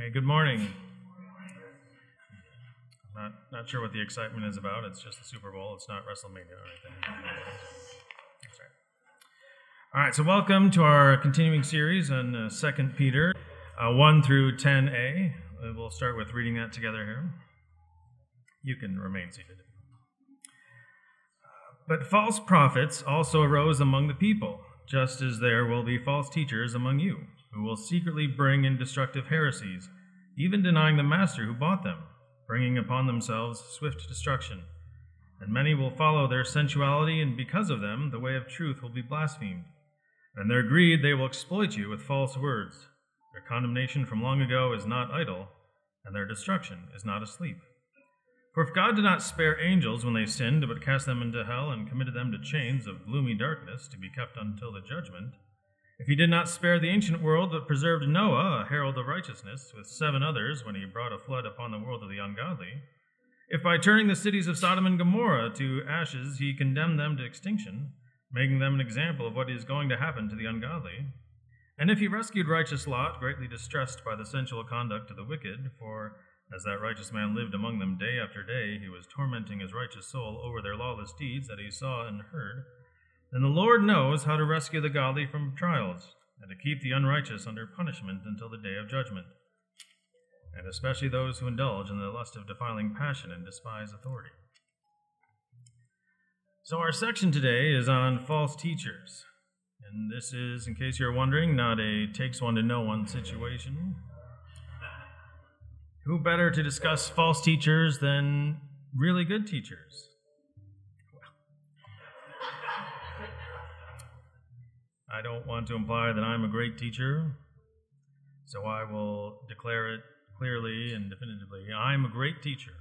Hey, good morning. I'm not, not sure what the excitement is about. It's just the Super Bowl. It's not WrestleMania or anything. All right, so welcome to our continuing series on uh, 2 Peter uh, 1 through 10a. Uh, We'll start with reading that together here. You can remain seated. But false prophets also arose among the people, just as there will be false teachers among you, who will secretly bring in destructive heresies, even denying the master who bought them, bringing upon themselves swift destruction. And many will follow their sensuality, and because of them, the way of truth will be blasphemed. And their greed they will exploit you with false words. Their condemnation from long ago is not idle, and their destruction is not asleep. For if God did not spare angels when they sinned, but cast them into hell and committed them to chains of gloomy darkness to be kept until the judgment, if he did not spare the ancient world, but preserved Noah, a herald of righteousness, with seven others when he brought a flood upon the world of the ungodly, if by turning the cities of Sodom and Gomorrah to ashes he condemned them to extinction, making them an example of what is going to happen to the ungodly, and if he rescued righteous Lot, greatly distressed by the sensual conduct of the wicked, for as that righteous man lived among them day after day, he was tormenting his righteous soul over their lawless deeds that he saw and heard. Then the Lord knows how to rescue the godly from trials, and to keep the unrighteous under punishment until the day of judgment, and especially those who indulge in the lust of defiling passion and despise authority. So, our section today is on false teachers. And this is, in case you're wondering, not a takes one to know one situation. Who better to discuss false teachers than really good teachers? I don't want to imply that I'm a great teacher, so I will declare it clearly and definitively. I'm a great teacher.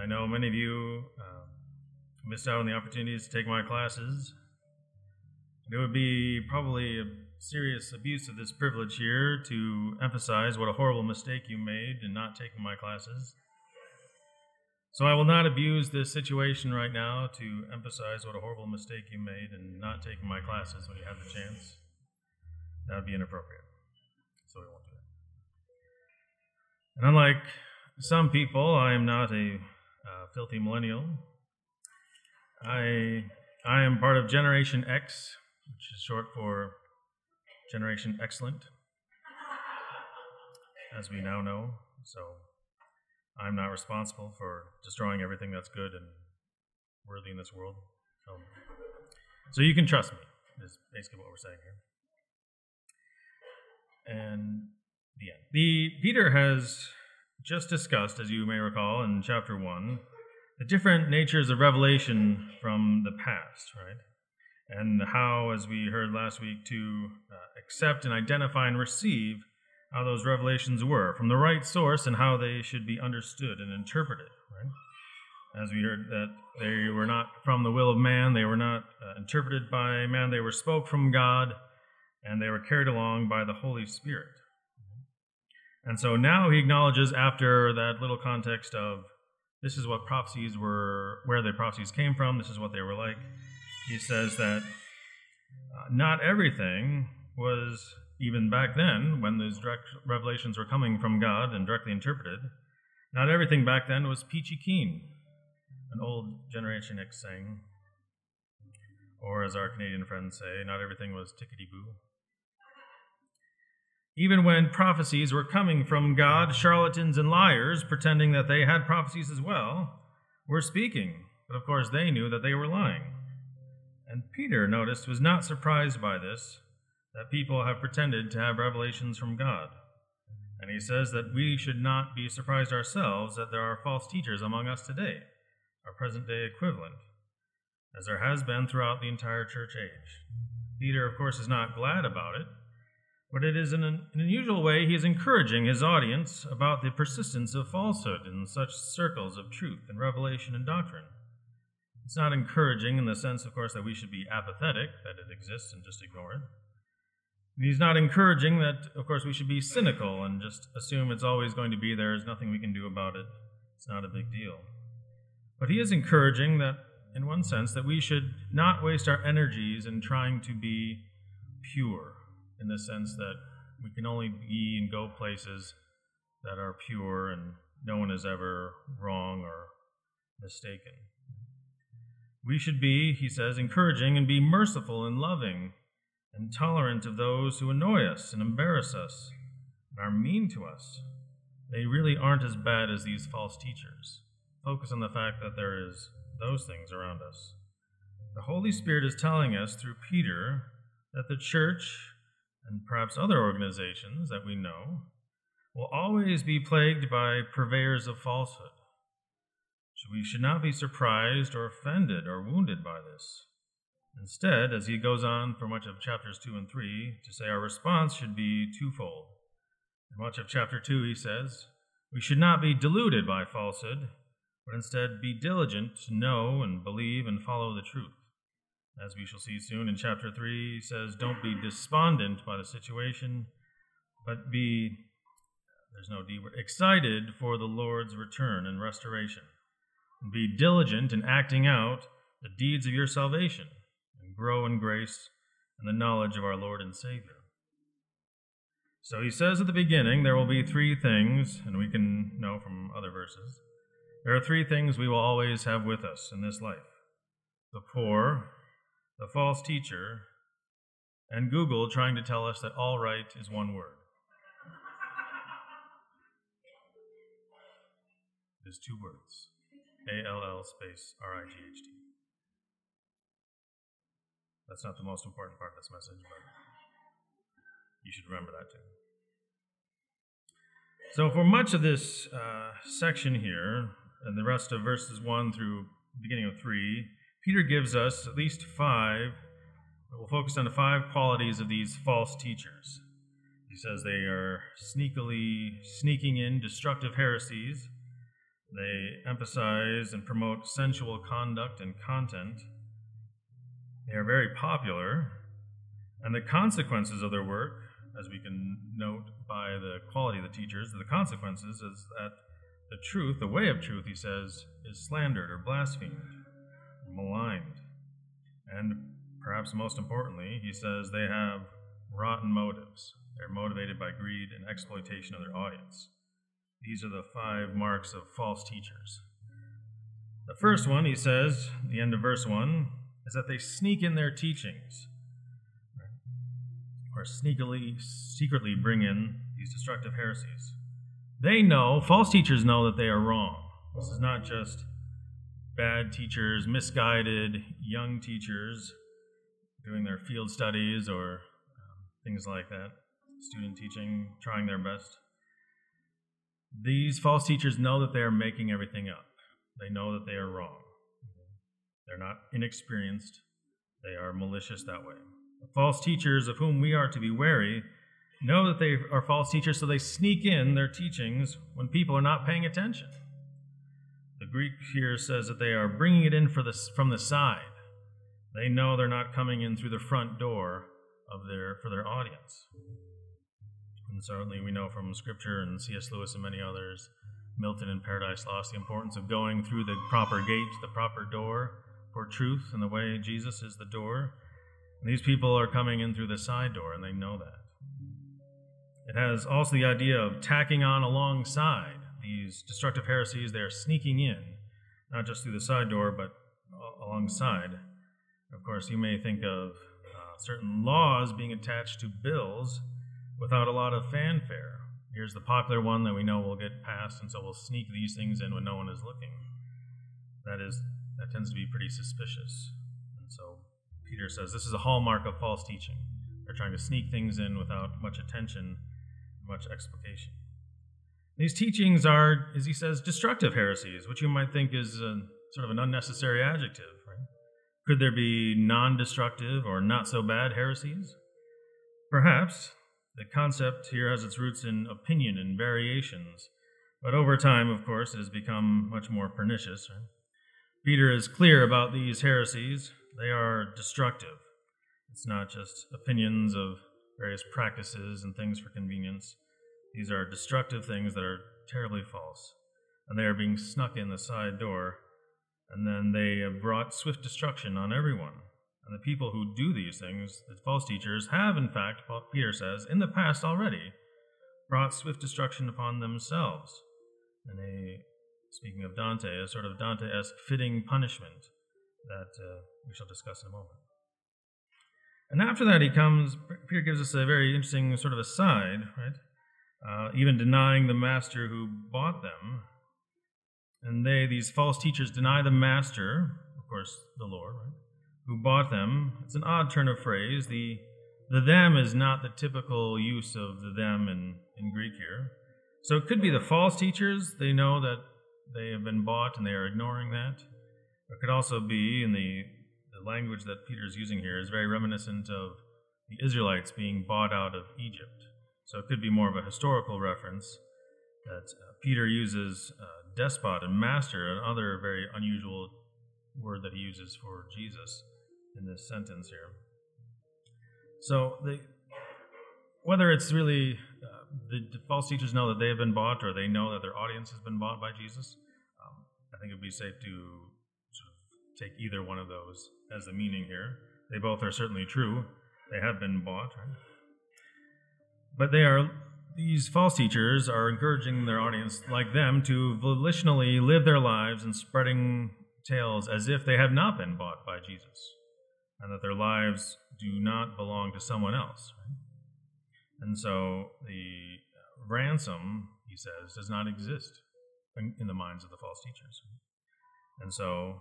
I know many of you um, missed out on the opportunities to take my classes. It would be probably a serious abuse of this privilege here to emphasize what a horrible mistake you made in not taking my classes. So I will not abuse this situation right now to emphasize what a horrible mistake you made in not taking my classes when you had the chance. That would be inappropriate. So we won't do that. And unlike some people, I am not a uh, filthy millennial. I I am part of Generation X, which is short for Generation Excellent, as we now know. So I'm not responsible for destroying everything that's good and worthy in this world. So, so you can trust me, is basically what we're saying here. And the end. The Peter has just discussed, as you may recall in chapter one, the different natures of revelation from the past, right? And how, as we heard last week, to uh, accept and identify and receive how those revelations were from the right source and how they should be understood and interpreted, right? As we heard that they were not from the will of man, they were not uh, interpreted by man, they were spoke from God, and they were carried along by the Holy Spirit. And so now he acknowledges, after that little context of this is what prophecies were, where the prophecies came from, this is what they were like, he says that uh, not everything was, even back then, when those direct revelations were coming from God and directly interpreted, not everything back then was peachy keen, an old Generation X saying. Or as our Canadian friends say, not everything was tickety boo. Even when prophecies were coming from God, charlatans and liars, pretending that they had prophecies as well, were speaking. But of course, they knew that they were lying. And Peter, noticed, was not surprised by this, that people have pretended to have revelations from God. And he says that we should not be surprised ourselves that there are false teachers among us today, our present day equivalent, as there has been throughout the entire church age. Peter, of course, is not glad about it, but it is in an, unusual way he is encouraging his audience about the persistence of falsehood in such circles of truth and revelation and doctrine. It's not encouraging in the sense, of course, that we should be apathetic, that it exists and just ignore it. He's not encouraging that, of course, we should be cynical and just assume it's always going to be there, there's nothing we can do about it, it's not a big deal. But he is encouraging that, in one sense, that we should not waste our energies in trying to be pure, in the sense that we can only be and go places that are pure and no one is ever wrong or mistaken. We should be, he says, encouraging and be merciful and loving and tolerant of those who annoy us and embarrass us and are mean to us. They really aren't as bad as these false teachers. Focus on the fact that there is those things around us. The Holy Spirit is telling us through Peter that the church and perhaps other organizations that we know will always be plagued by purveyors of falsehood. So we should not be surprised or offended or wounded by this. Instead, as he goes on for much of chapters 2 and 3, to say our response should be twofold. In much of chapter 2, he says, We should not be deluded by falsehood, but instead be diligent to know and believe and follow the truth. As we shall see soon in chapter 3, he says, Don't be despondent by the situation, but be, there's no D word, excited for the Lord's return and restoration. Be diligent in acting out the deeds of your salvation, grow in grace and the knowledge of our Lord and Savior. So he says at the beginning, there will be three things, and we can know from other verses. There are three things we will always have with us in this life the poor, the false teacher, and Google trying to tell us that all right is one word. It is two words A L L space R I G H T. That's not the most important part of this message, but you should remember that too. So, for much of this uh, section here, and the rest of verses 1 through beginning of 3, Peter gives us at least five, we'll focus on the five qualities of these false teachers. He says they are sneakily sneaking in destructive heresies. They emphasize and promote sensual conduct and content. They are very popular, and the consequences of their work, as we can note by the quality of the teachers, the consequences is that the truth, the way of truth, he says, is slandered or blasphemed maligned. And perhaps most importantly, he says they have rotten motives. They're motivated by greed and exploitation of their audience. These are the five marks of false teachers. The first one, he says, the end of verse 1, is that they sneak in their teachings, or sneakily, secretly bring in these destructive heresies. They know, false teachers know that they are wrong. This is not just bad teachers, misguided young teachers doing their field studies or um, things like that, student teaching, trying their best. These false teachers know that they are making everything up. They know that they are wrong. They're not inexperienced, they are malicious that way. The false teachers of whom we are to be wary know that they are false teachers, so they sneak in their teachings when people are not paying attention. The Greek here says that they are bringing it in the, from the side. They know they're not coming in through the front door of their for their audience. And certainly we know from Scripture and C.S. Lewis and many others, Milton in Paradise Lost, the importance of going through the proper gate, the proper door for truth, and the way Jesus is the door. And these people are coming in through the side door, and they know that. It has also the idea of tacking on alongside these destructive heresies, they are sneaking in, not just through the side door, but alongside. Of course, you may think of uh, certain laws being attached to bills without a lot of fanfare. Here's the popular one that we know will get passed, and so we'll sneak these things in when no one is looking. That is, that tends to be pretty suspicious. And so Peter says this is a hallmark of false teaching. They're trying to sneak things in without much attention, much explication. These teachings are, as he says, destructive heresies, which you might think is a, sort of an unnecessary adjective. Right? Could there be non destructive or not so bad heresies? Perhaps. The concept here has its roots in opinion and variations, but over time, of course, it has become much more pernicious. Right? Peter is clear about these heresies. They are destructive. It's not just opinions of various practices and things for convenience. These are destructive things that are terribly false, and they are being snuck in the side door, and then they have brought swift destruction on everyone And the people who do these things, the false teachers, have in fact, Peter says, in the past already, brought swift destruction upon themselves. And a, speaking of Dante, a sort of Dante esque fitting punishment that uh, we shall discuss in a moment. And after that, he comes, Peter gives us a very interesting sort of aside, right? Uh, even denying the master who bought them. And they, these false teachers, deny the master, of course, the Lord, right? Who bought them. It's an odd turn of phrase. The, the them is not the typical use of the them in, in Greek here. So it could be the false teachers. They know that they have been bought and they are ignoring that. It could also be in the the language that Peter is using here is very reminiscent of the Israelites being bought out of Egypt. So it could be more of a historical reference that uh, Peter uses uh, despot and master, another very unusual word that he uses for Jesus in this sentence here. So they, whether it's really uh, the, false teachers know that they have been bought or they know that their audience has been bought by Jesus, um, I think it would be safe to sort of take either one of those as the meaning here. They both are certainly true. They have been bought. Right? But they are these false teachers are encouraging their audience like them to volitionally live their lives and spreading tales as if they have not been bought by Jesus and that their lives do not belong to someone else. Right? And so the ransom, he says, does not exist in the minds of the false teachers. And so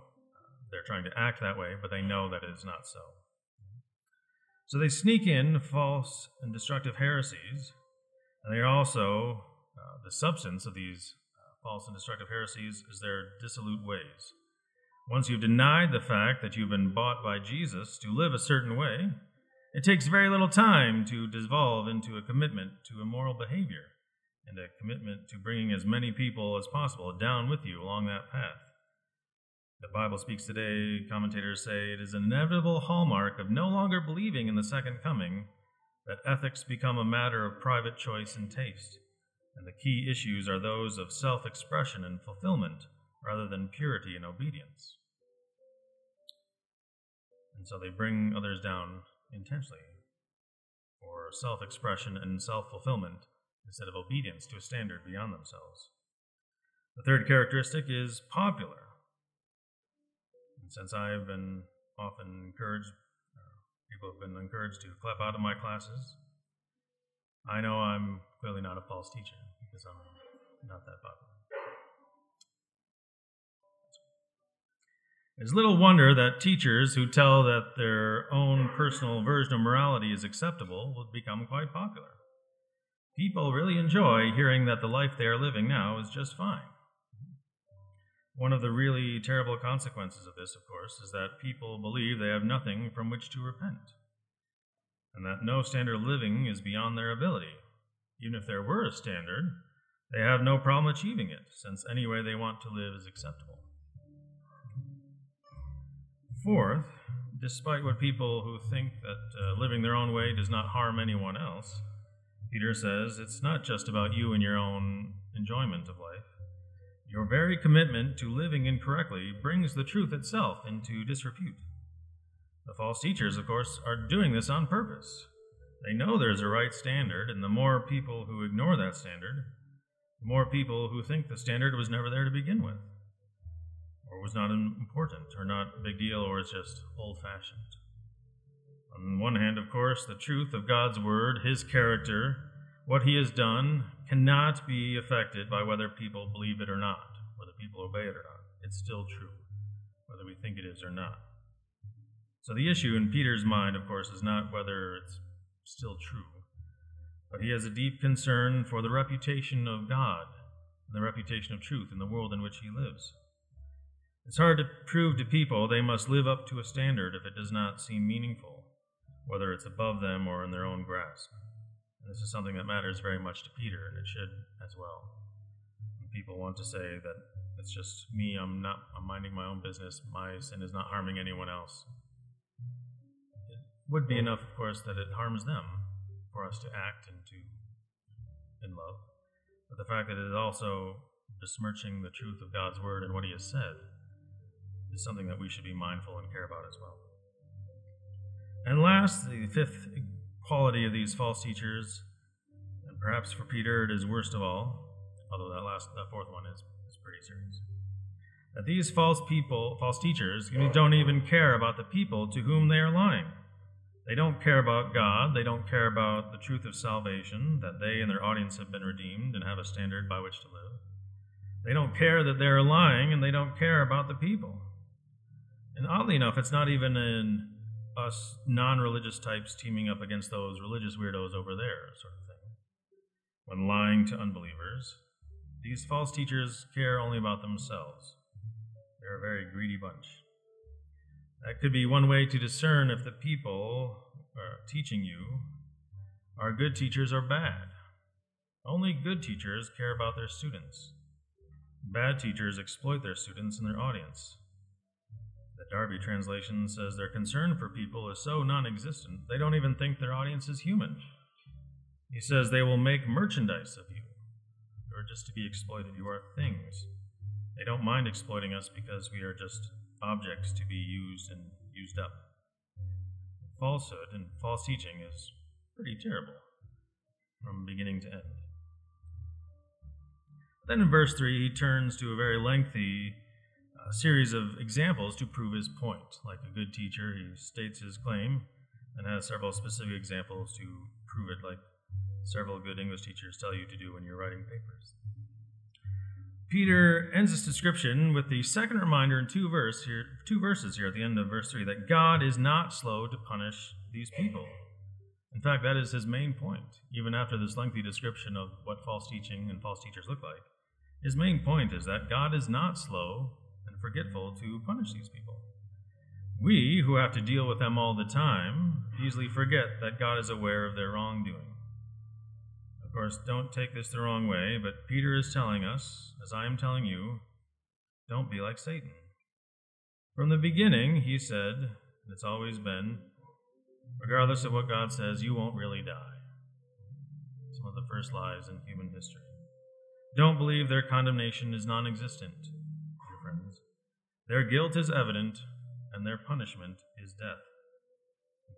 they're trying to act that way, but they know that it is not so. So they sneak in false and destructive heresies, and they also, uh, the substance of these uh, false and destructive heresies is their dissolute ways. Once you've denied the fact that you've been bought by Jesus to live a certain way, it takes very little time to devolve into a commitment to immoral behavior and a commitment to bringing as many people as possible down with you along that path. The Bible speaks today, commentators say, it is an inevitable hallmark of no longer believing in the second coming that ethics become a matter of private choice and taste, and the key issues are those of self expression and fulfillment rather than purity and obedience. And so they bring others down intentionally for self expression and self fulfillment instead of obedience to a standard beyond themselves. The third characteristic is popular. And since I have been often encouraged, uh, people have been encouraged to clap out of my classes, I know I'm clearly not a false teacher because I'm not that popular. It's little wonder that teachers who tell that their own personal version of morality is acceptable will become quite popular. People really enjoy hearing that the life they are living now is just fine. One of the really terrible consequences of this, of course, is that people believe they have nothing from which to repent, and that no standard of living is beyond their ability. Even if there were a standard, they have no problem achieving it, since any way they want to live is acceptable. Fourth, despite what people who think that uh, living their own way does not harm anyone else, Peter says it's not just about you and your own enjoyment of life. Your very commitment to living incorrectly brings the truth itself into disrepute. The false teachers, of course, are doing this on purpose. They know there's a right standard, and the more people who ignore that standard, the more people who think the standard was never there to begin with, or was not important, or not a big deal, or is just old fashioned. On one hand, of course, the truth of God's Word, His character, what He has done, cannot be affected by whether people believe it or not, whether people obey it or not. It's still true, whether we think it is or not. So the issue in Peter's mind, of course, is not whether it's still true, but he has a deep concern for the reputation of God and the reputation of truth in the world in which he lives. It's hard to prove to people they must live up to a standard if it does not seem meaningful, whether it's above them or in their own grasp. This is something that matters very much to Peter, and it should as well. People want to say that it's just me, I'm not I'm minding my own business, my sin is not harming anyone else. It would be enough, of course, that it harms them for us to act and to in love. But the fact that it is also besmirching the truth of God's word and what he has said is something that we should be mindful and care about as well. And last, the fifth quality of these false teachers, and perhaps for Peter it is worst of all, although that last, that fourth one is, is pretty serious. That these false people, false teachers, don't even care about the people to whom they are lying. They don't care about God. They don't care about the truth of salvation, that they and their audience have been redeemed and have a standard by which to live. They don't care that they're lying, and they don't care about the people. And oddly enough, it's not even in us non religious types teaming up against those religious weirdos over there, sort of thing. When lying to unbelievers, these false teachers care only about themselves. They're a very greedy bunch. That could be one way to discern if the people uh, teaching you are good teachers or bad. Only good teachers care about their students. Bad teachers exploit their students and their audience. The Darby translation says their concern for people is so non existent, they don't even think their audience is human. He says they will make merchandise of you. You are just to be exploited, you are things. They don't mind exploiting us because we are just objects to be used and used up. Falsehood and false teaching is pretty terrible from beginning to end. Then in verse 3, he turns to a very lengthy uh, series of examples to prove his point. Like a good teacher, he states his claim and has several specific examples to prove it, like several good English teachers tell you to do when you're writing papers. Peter ends this description with the second reminder in two, verse here, two verses here at the end of verse 3 that God is not slow to punish these people. In fact, that is his main point, even after this lengthy description of what false teaching and false teachers look like. His main point is that God is not slow and forgetful to punish these people. We, who have to deal with them all the time, easily forget that God is aware of their wrongdoing Of course, don't take this the wrong way, but Peter is telling us, as I am telling you, don't be like Satan. From the beginning, he said, and it's always been, regardless of what God says, you won't really die. Some of the first lies in human history. Don't believe their condemnation is non existent. Their guilt is evident, and their punishment is death.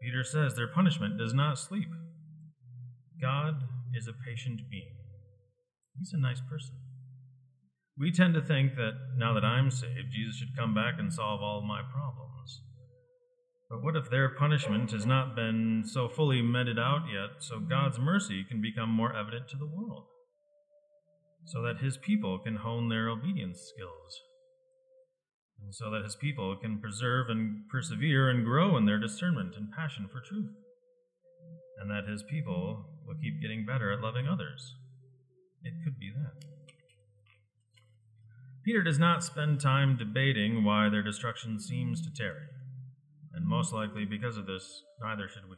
Peter says their punishment does not sleep. God is a patient being. He's a nice person. We tend to think that now that I'm saved, Jesus should come back and solve all my problems. But what if their punishment has not been so fully meted out yet, so God's mercy can become more evident to the world? So that his people can hone their obedience skills. So that his people can preserve and persevere and grow in their discernment and passion for truth and that his people will keep getting better at loving others. It could be that. Peter does not spend time debating why their destruction seems to tarry, and most likely because of this, neither should we.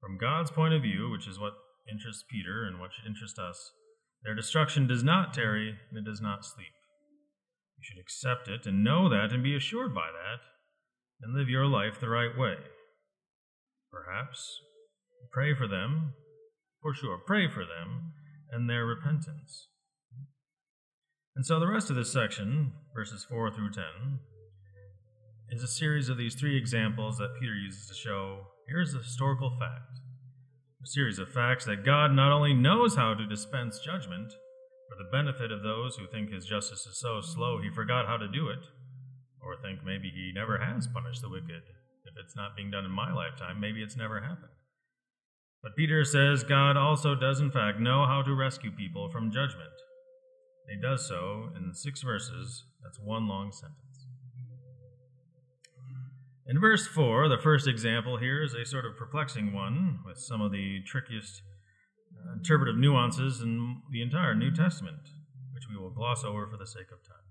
From God's point of view, which is what interests Peter and what should interest us, their destruction does not tarry and it does not sleep. You should accept it and know that and be assured by that, and live your life the right way. Perhaps Pray for them, for sure. Pray for them and their repentance. And so the rest of this section, verses 4 through 10, is a series of these three examples that Peter uses to show here's a historical fact. A series of facts that God not only knows how to dispense judgment for the benefit of those who think his justice is so slow he forgot how to do it, or think maybe he never has punished the wicked. If it's not being done in my lifetime, maybe it's never happened. But Peter says God also does, in fact, know how to rescue people from judgment. He does so in six verses. That's one long sentence. In verse 4, the first example here is a sort of perplexing one with some of the trickiest interpretive nuances in the entire New Testament, which we will gloss over for the sake of time.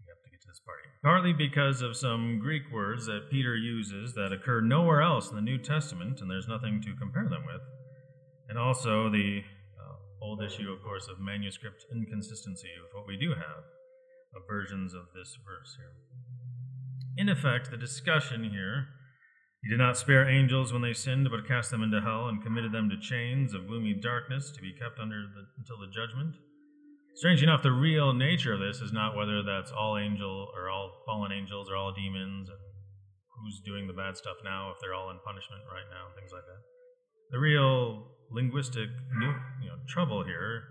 We have to get to this party. Partly because of some Greek words that Peter uses that occur nowhere else in the New Testament, and there's nothing to compare them with. And also the uh, old issue, of course, of manuscript inconsistency with what we do have of versions of this verse here. In effect, the discussion here he did not spare angels when they sinned, but cast them into hell and committed them to chains of gloomy darkness to be kept under the, until the judgment. Strange enough, the real nature of this is not whether that's all angel or all fallen angels or all demons and who's doing the bad stuff now if they're all in punishment right now, and things like that. The real linguistic you know, trouble here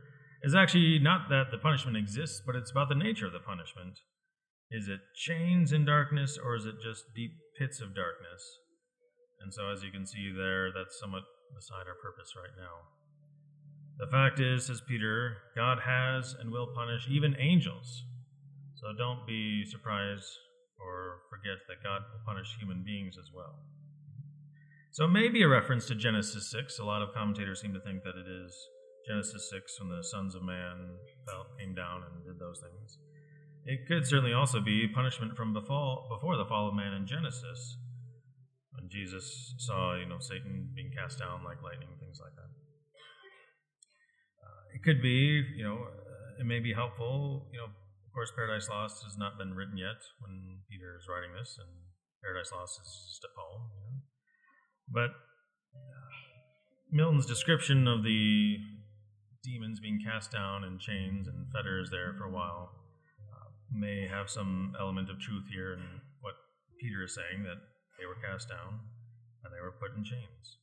is actually not that the punishment exists, but it's about the nature of the punishment. Is it chains in darkness, or is it just deep pits of darkness? And so, as you can see there, that's somewhat beside our purpose right now. The fact is, says Peter, God has and will punish even angels. So don't be surprised or forget that God will punish human beings as well. So it may be a reference to Genesis 6. A lot of commentators seem to think that it is Genesis 6 when the sons of man fell, came down and did those things. It could certainly also be punishment from before, before the fall of man in Genesis, Jesus saw, you know, Satan being cast down like lightning, things like that. Uh, it could be, you know, uh, it may be helpful, you know, of course, Paradise Lost has not been written yet when Peter is writing this, and Paradise Lost is just a poem. You know? But uh, Milton's description of the demons being cast down in chains and fetters there for a while uh, may have some element of truth here in what Peter is saying that they were cast down and they were put in chains.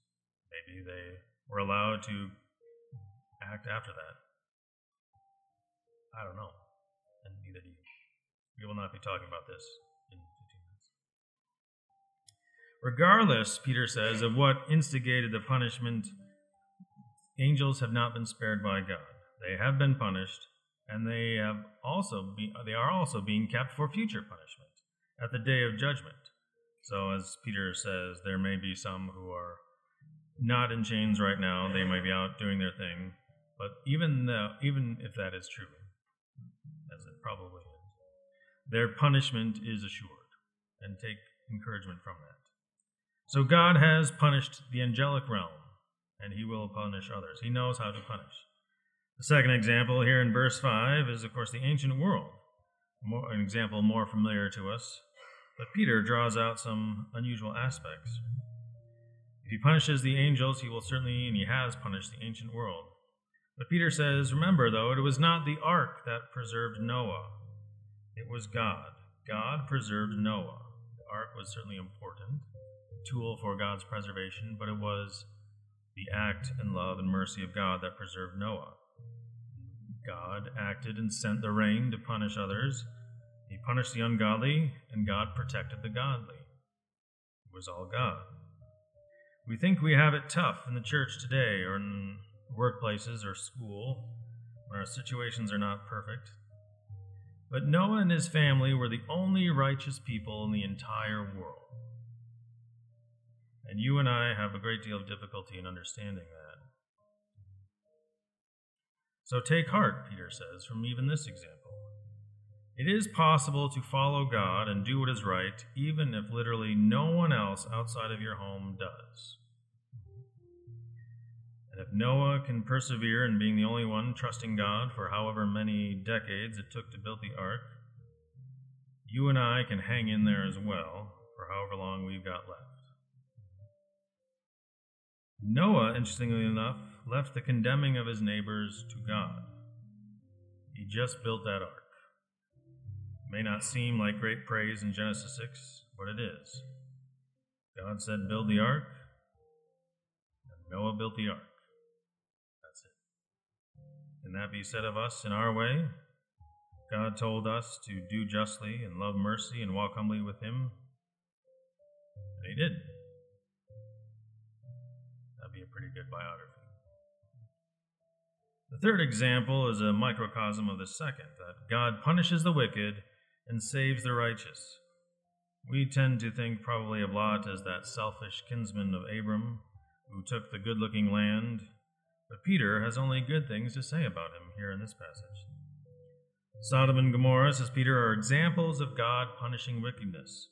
Maybe they were allowed to act after that. I don't know and neither do you. We will not be talking about this in 15 minutes. Regardless, Peter says, of what instigated the punishment, angels have not been spared by God. They have been punished, and they have also be, they are also being kept for future punishment at the day of judgment. So, as Peter says, there may be some who are not in chains right now; they may be out doing their thing. But even though, even if that is true, as it probably is, their punishment is assured, and take encouragement from that. So God has punished the angelic realm, and he will punish others. He knows how to punish. The second example here in verse 5 is, of course, the ancient world, more, an example more familiar to us. But Peter draws out some unusual aspects. If he punishes the angels, he will certainly, and he has punished the ancient world. But Peter says, Remember, though, it was not the ark that preserved Noah, it was God. God preserved Noah. The ark was certainly important, tool for God's preservation, but it was the act and love and mercy of God that preserved Noah. God acted and sent the rain to punish others. He punished the ungodly, and God protected the godly. It was all God. We think we have it tough in the church today or in workplaces or school where our situations are not perfect. But Noah and his family were the only righteous people in the entire world. And you and I have a great deal of difficulty in understanding that. So take heart, Peter says, from even this example. It is possible to follow God and do what is right, even if literally no one else outside of your home does. And if Noah can persevere in being the only one trusting God for however many decades it took to build the ark, you and I can hang in there as well for however long we've got left. Noah, interestingly enough, left the condemning of his neighbors to God. He just built that ark. May not seem like great praise in Genesis 6, but it is. God said, Build the ark, and Noah built the ark. That's it. Can that be said of us in our way? God told us to do justly and love mercy and walk humbly with Him. And He did. That'd be a pretty good biography. The third example is a microcosm of the second that God punishes the wicked and saves the righteous. We tend to think probably of Lot as that selfish kinsman of Abram who took the good looking land but Peter has only good things to say about him here in this passage. Sodom and Gomorrah, says Peter, are examples of God punishing wickedness.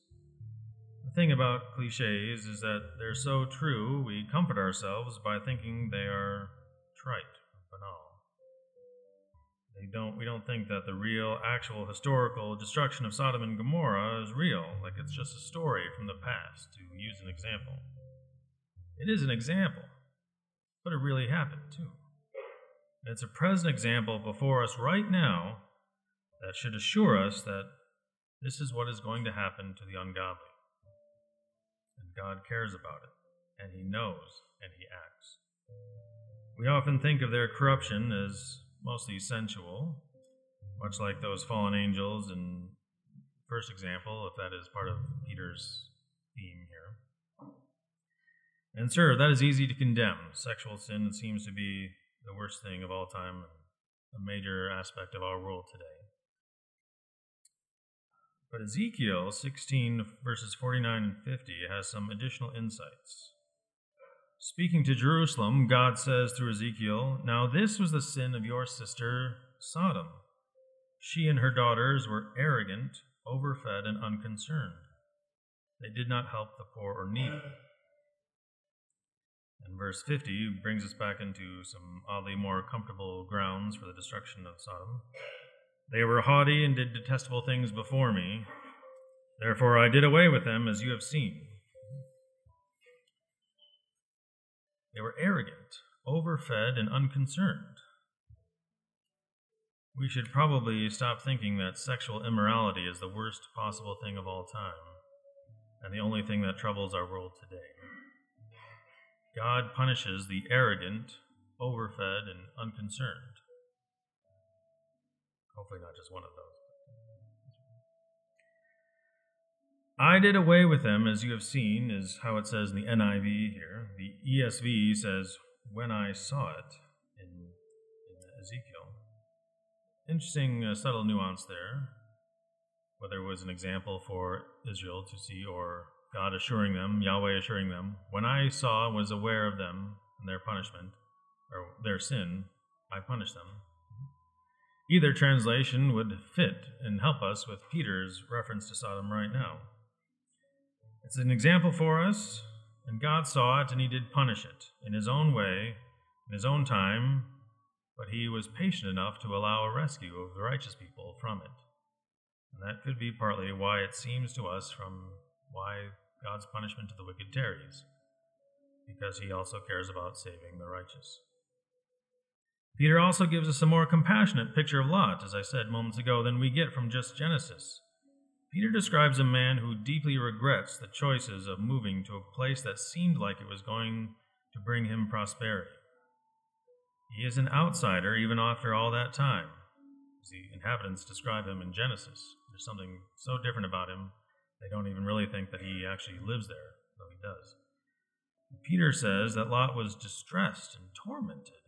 The thing about cliches is that they're so true, we comfort ourselves by thinking they are trite. They don't, we don't think that the real, actual, historical destruction of Sodom and Gomorrah is real, like it's just a story from the past, to use an example. It is an example, but it really happened too. And it's a present example before us right now that should assure us that this is what is going to happen to the ungodly. and God cares about it, and He knows, and He acts. We often think of their corruption as mostly sensual, much like those fallen angels in first example, if that is part of Peter's theme here. And sir, that is easy to condemn. Sexual sin seems to be the worst thing of all time, a major aspect of our world today. But Ezekiel 16, verses 49 and 50, has some additional insights. Speaking to Jerusalem, God says through Ezekiel, Now this was the sin of your sister Sodom. She and her daughters were arrogant, overfed, and unconcerned. They did not help the poor or needy. And verse 50 brings us back into some oddly more comfortable grounds for the destruction of Sodom. They were haughty and did detestable things before me. Therefore I did away with them, as you have seen. They were arrogant, overfed, and unconcerned. We should probably stop thinking that sexual immorality is the worst possible thing of all time and the only thing that troubles our world today. God punishes the arrogant, overfed, and unconcerned. Hopefully, not just one of those. I did away with them, as you have seen, is how it says in the NIV here. The ESV says, when I saw it in, in Ezekiel. Interesting, uh, subtle nuance there. Whether it was an example for Israel to see or God assuring them, Yahweh assuring them, when I saw, was aware of them and their punishment, or their sin, I punished them. Either translation would fit and help us with Peter's reference to Sodom right now. It's an example for us, and God saw it and he did punish it in his own way, in his own time, but he was patient enough to allow a rescue of the righteous people from it. And that could be partly why it seems to us from why God's punishment to the wicked tarries, because he also cares about saving the righteous. Peter also gives us a more compassionate picture of Lot, as I said moments ago, than we get from just Genesis. Peter describes a man who deeply regrets the choices of moving to a place that seemed like it was going to bring him prosperity. He is an outsider even after all that time. As the inhabitants describe him in Genesis, there's something so different about him, they don't even really think that he actually lives there, though he does. Peter says that Lot was distressed and tormented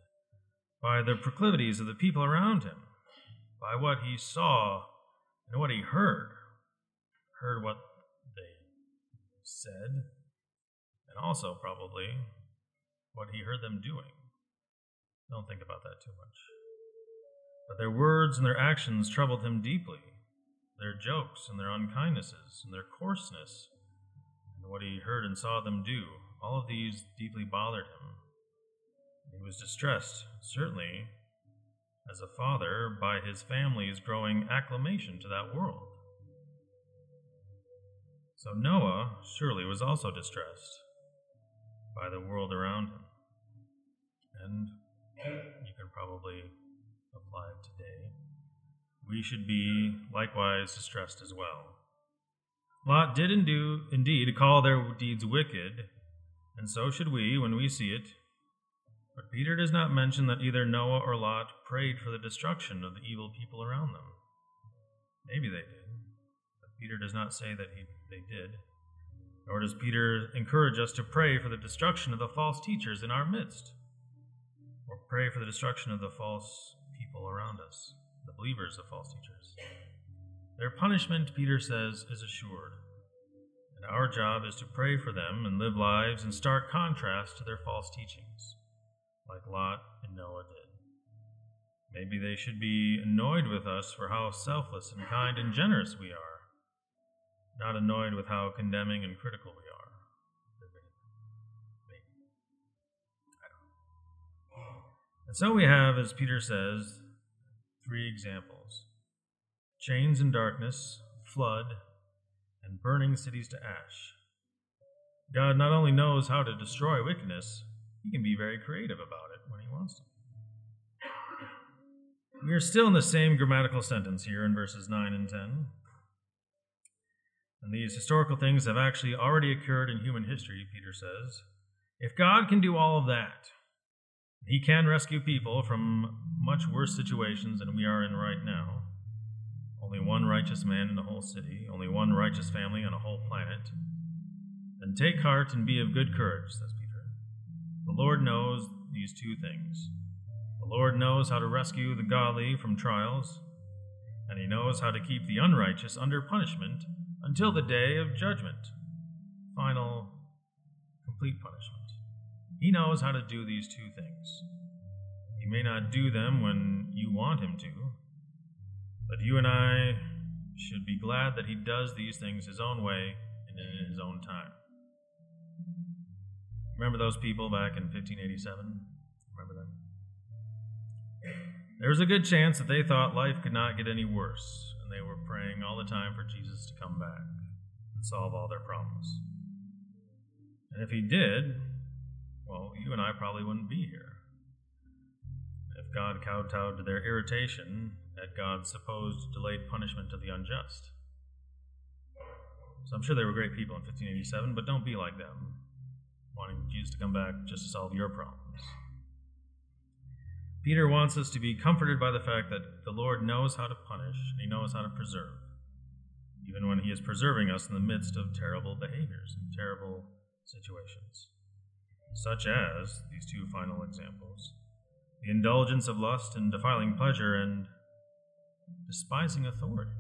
by the proclivities of the people around him, by what he saw and what he heard. Heard what they said, and also probably what he heard them doing. Don't think about that too much. But their words and their actions troubled him deeply. Their jokes and their unkindnesses and their coarseness, and what he heard and saw them do, all of these deeply bothered him. He was distressed, certainly, as a father, by his family's growing acclamation to that world. So Noah surely was also distressed by the world around him. And you can probably apply it today. We should be likewise distressed as well. Lot did indeed call their deeds wicked, and so should we when we see it but Peter does not mention that either Noah or Lot prayed for the destruction of the evil people around them. Maybe they did, Peter does not say that he, they did. Nor does Peter encourage us to pray for the destruction of the false teachers in our midst, or pray for the destruction of the false people around us, the believers of false teachers. Their punishment, Peter says, is assured. And our job is to pray for them and live lives in stark contrast to their false teachings like Lot and Noah did. Maybe they should be annoyed with us for how selfless and kind and generous we are, not annoyed with how condemning and critical we are. And so we have, as Peter says, three examples chains and darkness, flood, and burning cities to ash. God not only knows how to destroy wickedness, he can be very creative about it when he wants to. We are still in the same grammatical sentence here in verses 9 and 10. And these historical things have actually already occurred in human history, Peter says. If God can do all of that, He can rescue people from much worse situations than we are in right now. Only one righteous man in a whole city, only one righteous family on a whole planet. Then take heart and be of good courage, says Peter. The Lord knows these two things. The Lord knows how to rescue the godly from trials, and He knows how to keep the unrighteous under punishment until the day of judgment, final, complete punishment. He knows how to do these two things. He may not do them when you want Him to, but you and I should be glad that He does these things His own way and in His own time. Remember those people back in 1587? Remember them? There was a good chance that they thought life could not get any worse, and they were praying all the time for Jesus to come back and solve all their problems. And if he did, well, you and I probably wouldn't be here. If God kowtowed to their irritation at God's supposed delayed punishment of the unjust. So I'm sure they were great people in 1587, but don't be like them, wanting Jesus to come back just to solve your problems. Peter wants us to be comforted by the fact that the Lord knows how to punish and he knows how to preserve, even when he is preserving us in the midst of terrible behaviors and terrible situations, such as these two final examples the indulgence of lust and defiling pleasure and despising authority.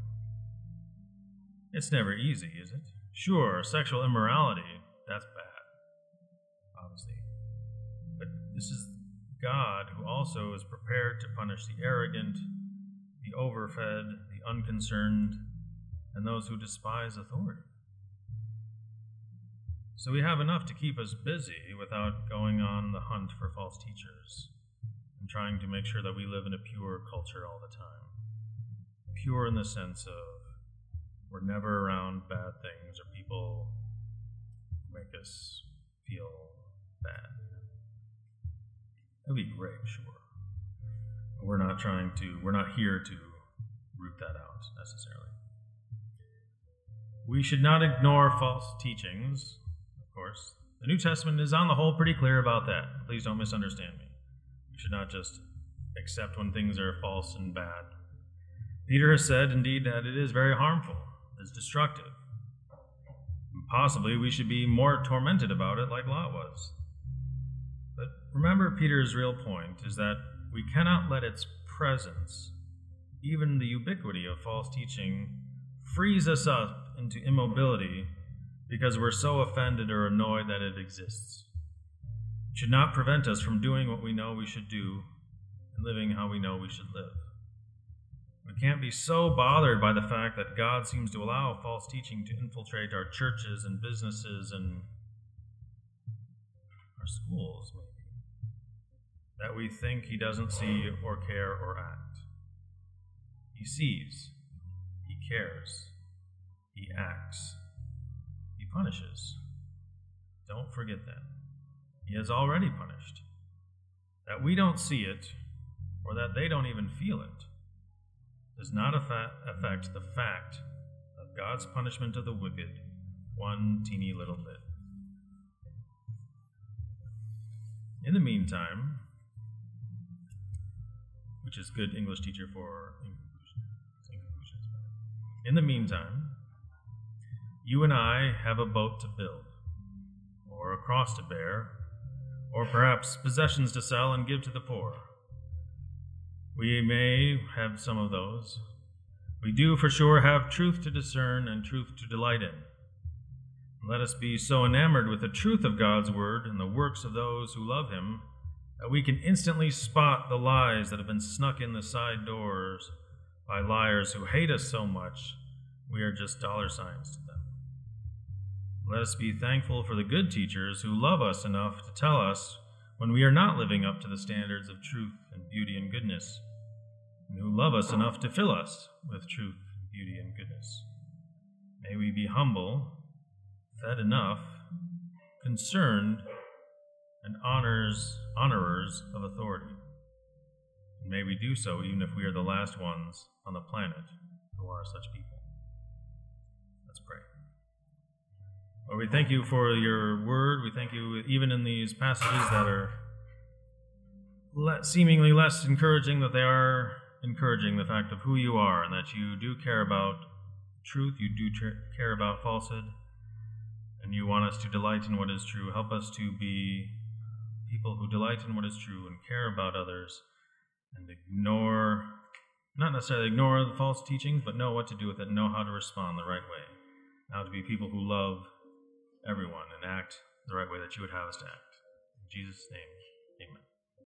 It's never easy, is it? Sure, sexual immorality, that's bad, obviously. But this is God who also is prepared to punish the arrogant, the overfed, the unconcerned, and those who despise authority. So we have enough to keep us busy without going on the hunt for false teachers and trying to make sure that we live in a pure culture all the time. Pure in the sense of we're never around bad things or people make us feel bad. That'd be great, sure. But we're not trying to, we're not here to root that out necessarily. We should not ignore false teachings of course. The New Testament is on the whole pretty clear about that. Please don't misunderstand me. We should not just accept when things are false and bad. Peter has said, indeed, that it is very harmful, it's destructive. Possibly we should be more tormented about it like Lot was. Remember, Peter's real point is that we cannot let its presence, even the ubiquity of false teaching, freeze us up into immobility because we're so offended or annoyed that it exists. It should not prevent us from doing what we know we should do and living how we know we should live. We can't be so bothered by the fact that God seems to allow false teaching to infiltrate our churches and businesses and our schools, maybe, that we think He doesn't see or care or act. He sees, He cares, He acts he punishes. Don't forget that. He has already punished. That we don't see it, or that they don't even feel it, does not affect the fact of God's punishment of the wicked one teeny little bit. In the meantime, which is good English teacher for in. In the meantime, you and I have a boat to build, or a cross to bear, or perhaps possessions to sell and give to the poor. We may have some of those. We do for sure have truth to discern and truth to delight in. Let us be so enamored with the truth of God's word and the works of those who love Him that we can instantly spot the lies that have been snuck in the side doors by liars who hate us so much we are just dollar signs to them. Let us be thankful for the good teachers who love us enough to tell us when we are not living up to the standards of truth and beauty and goodness, and who love us enough to fill us with truth, beauty, and goodness. May we be humble, fed enough, concerned, and honors honorers of authority. And may we do so even if we are the last ones on the planet who are such people. Let's pray. Lord, we thank you for your word. We thank you even in these passages that are seemingly less encouraging, that they are encouraging the fact of who you are and that you do care about truth, you do care about falsehood, and you want us to delight in what is true. Help us to be people who delight in what is true and care about others and ignore, not necessarily ignore the false teachings, but know what to do with it know how to respond the right way. How to be people who love everyone and act the right way that you would have us to act. In Jesus' name.